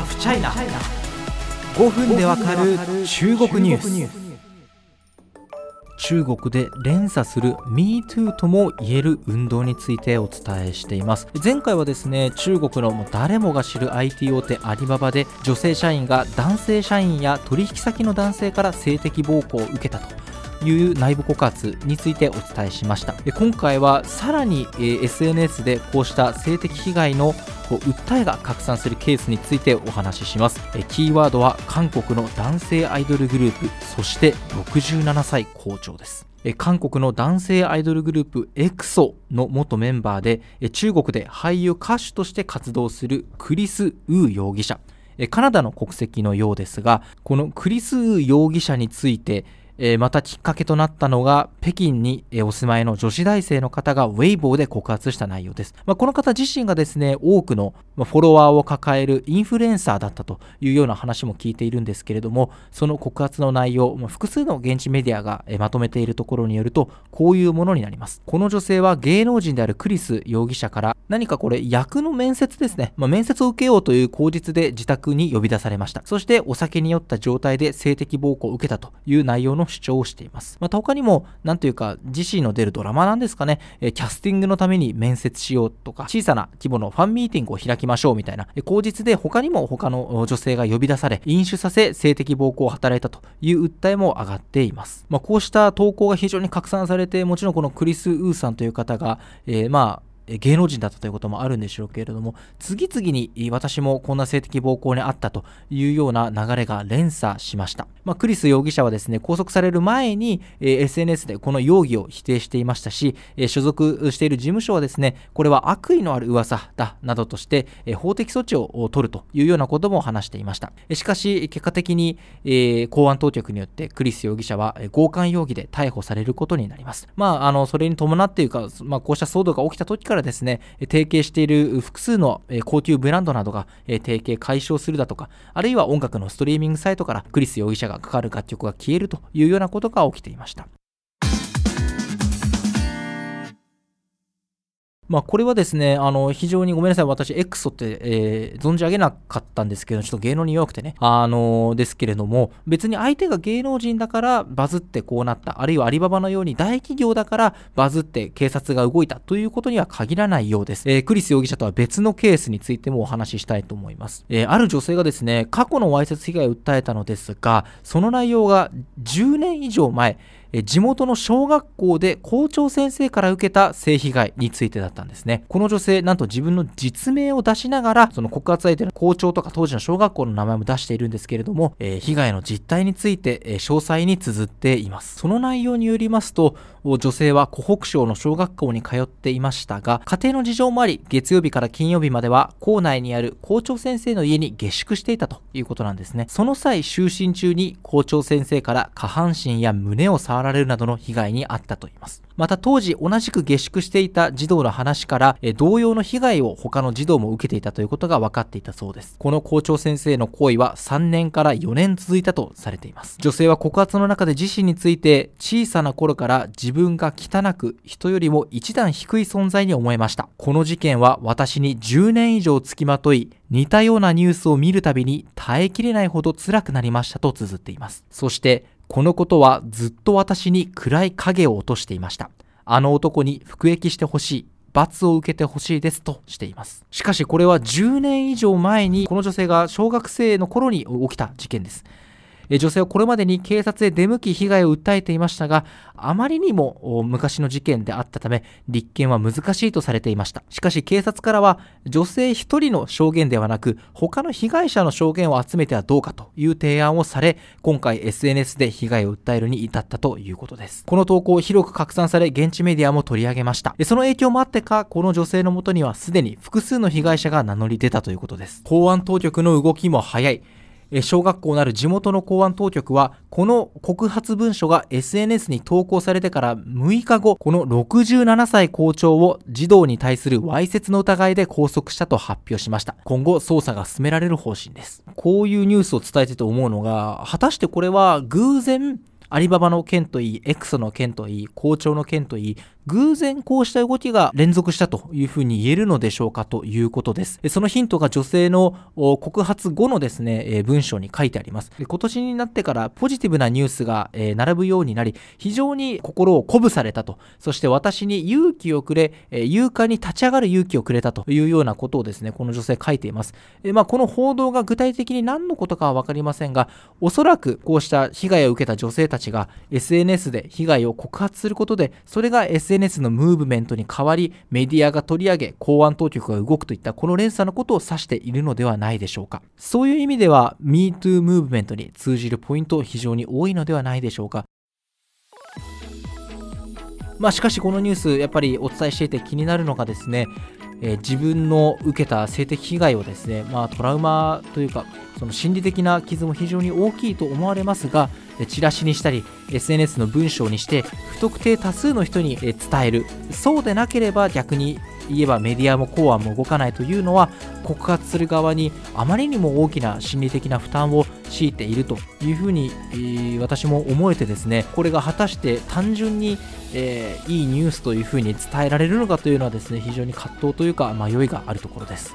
ハフチャイナ5分でわかる中国ニュース。中国で連鎖する MeToo とも言える運動についてお伝えしています。前回はですね中国の誰もが知る IT 大手アリババで女性社員が男性社員や取引先の男性から性的暴行を受けたという内部告発についてお伝えしました。今回はさらに SNS でこうした性的被害の訴えが拡散するケースについてお話しします。キーワードは韓国の男性アイドルグループそして67歳校長です。韓国の男性アイドルグループエクソの元メンバーで中国で俳優歌手として活動するクリス・ウー容疑者。カナダの国籍のようですがこのクリス・ウー容疑者についてえー、またきっかけとなったのが、北京にお住まいの女子大生の方がウェイボーで告発した内容です。まあ、この方自身がですね、多くのフォロワーを抱えるインフルエンサーだったというような話も聞いているんですけれども、その告発の内容、まあ、複数の現地メディアがまとめているところによると、こういうものになります。この女性は芸能人であるクリス容疑者から何かこれ役の面接ですね、まあ、面接を受けようという口実で自宅に呼び出されました。そしてお酒に酔った状態で性的暴行を受けたという内容の主張をしています。また他にも、なんというか、自身の出るドラマなんですかね、えキャスティングのために面接しようとか、小さな規模のファンミーティングを開きましょうみたいな、え口実で他にも他の女性が呼び出され、飲酒させ性的暴行を働いたという訴えも上がっています。まあ、こうした投稿が非常に拡散されて、もちろんこのクリス・ウーさんという方が、えー、まあ、芸能人だったということもあるんでしょうけれども、次々に私もこんな性的暴行にあったというような流れが連鎖しました。まあ、クリス容疑者はですね、拘束される前に、え、SNS でこの容疑を否定していましたし、え、所属している事務所はですね、これは悪意のある噂だなどとして、え、法的措置を取るというようなことも話していました。しかし、結果的に、え、公安当局によってクリス容疑者は強姦容疑で逮捕されることになります。まあ、あの、それに伴っていうか、まあ、こうした騒動が起きた時かららですね、提携している複数の高級ブランドなどが提携解消するだとか、あるいは音楽のストリーミングサイトからクリス容疑者がかかる楽曲が消えるというようなことが起きていました。まあ、これはですね、あの、非常にごめんなさい。私、エクソって、えー、存じ上げなかったんですけど、ちょっと芸能に弱くてね。あのー、ですけれども、別に相手が芸能人だからバズってこうなった。あるいはアリババのように大企業だからバズって警察が動いたということには限らないようです。えー、クリス容疑者とは別のケースについてもお話ししたいと思います。えー、ある女性がですね、過去のわいせつ被害を訴えたのですが、その内容が10年以上前、地元の小学校で校長先生から受けた性被害についてだったんですね。この女性、なんと自分の実名を出しながら、その告発相手の校長とか当時の小学校の名前も出しているんですけれども、えー、被害の実態について、えー、詳細に綴っています。その内容によりますと、女性は湖北省の小学校に通っていましたが、家庭の事情もあり、月曜日から金曜日までは校内にある校長先生の家に下宿していたということなんですね。その際、就寝中に校長先生から下半身や胸を触られるなどの被害に遭ったといいます。また当時同じく下宿していた児童の話から、え同様の被害を他の児童も受けていたということが分かっていたそうです。この校長先生の行為は3年から4年続いたとされています。女性は告発の中で自身について小さな頃から自分が汚く人よりも一段低い存在に思えました。この事件は私に10年以上つきまとい、似たようなニュースを見るたびに耐えきれないほど辛くなりましたと綴っています。そしてこのことはずっと私に暗い影を落としていました。あの男に服役してほしい。罰を受けてほしいですとしています。しかしこれは10年以上前にこの女性が小学生の頃に起きた事件です。女性はこれまでに警察へ出向き被害を訴えていましたが、あまりにも昔の事件であったため、立件は難しいとされていました。しかし警察からは、女性一人の証言ではなく、他の被害者の証言を集めてはどうかという提案をされ、今回 SNS で被害を訴えるに至ったということです。この投稿を広く拡散され、現地メディアも取り上げました。その影響もあってか、この女性のもとにはすでに複数の被害者が名乗り出たということです。公安当局の動きも早い。小学校なる地元の公安当局は、この告発文書が SNS に投稿されてから6日後、この67歳校長を児童に対するわいせつの疑いで拘束したと発表しました。今後、捜査が進められる方針です。こういうニュースを伝えてて思うのが、果たしてこれは偶然、アリババの件といい、エクソの件といい、校長の件といい、偶然こうした動きが連続したというふうに言えるのでしょうかということです。そのヒントが女性の告発後のですね、文章に書いてあります。今年になってからポジティブなニュースが並ぶようになり、非常に心を鼓舞されたと。そして私に勇気をくれ、勇敢に立ち上がる勇気をくれたというようなことをですね、この女性書いています。まあ、この報道が具体的に何のことかは分かりませんが、おそらくこうした被害を受けた女性たちが SNS で被害を告発することで、それが SNS のムーブメントに変わり、メディアが取り上げ、公安当局が動くといったこの連鎖のことを指しているのではないでしょうか。そういう意味では、MeToo ムーブメントに通じるポイント非常に多いのではないでしょうか。まあ、しかしこのニュースやっぱりお伝えしていて気になるのがですね、えー、自分の受けた性的被害をですね、まあ、トラウマというかその心理的な傷も非常に大きいと思われますがチラシにしたり SNS の文章にして不特定多数の人に伝えるそうでなければ逆に言えばメディアも公安も動かないというのは告発する側にあまりにも大きな心理的な負担を強いているというふうに、私も思えてですねこれが果たして単純に、えー、いいニュースというふうに伝えられるのかというのはですね非常に葛藤というか迷いがあるところです。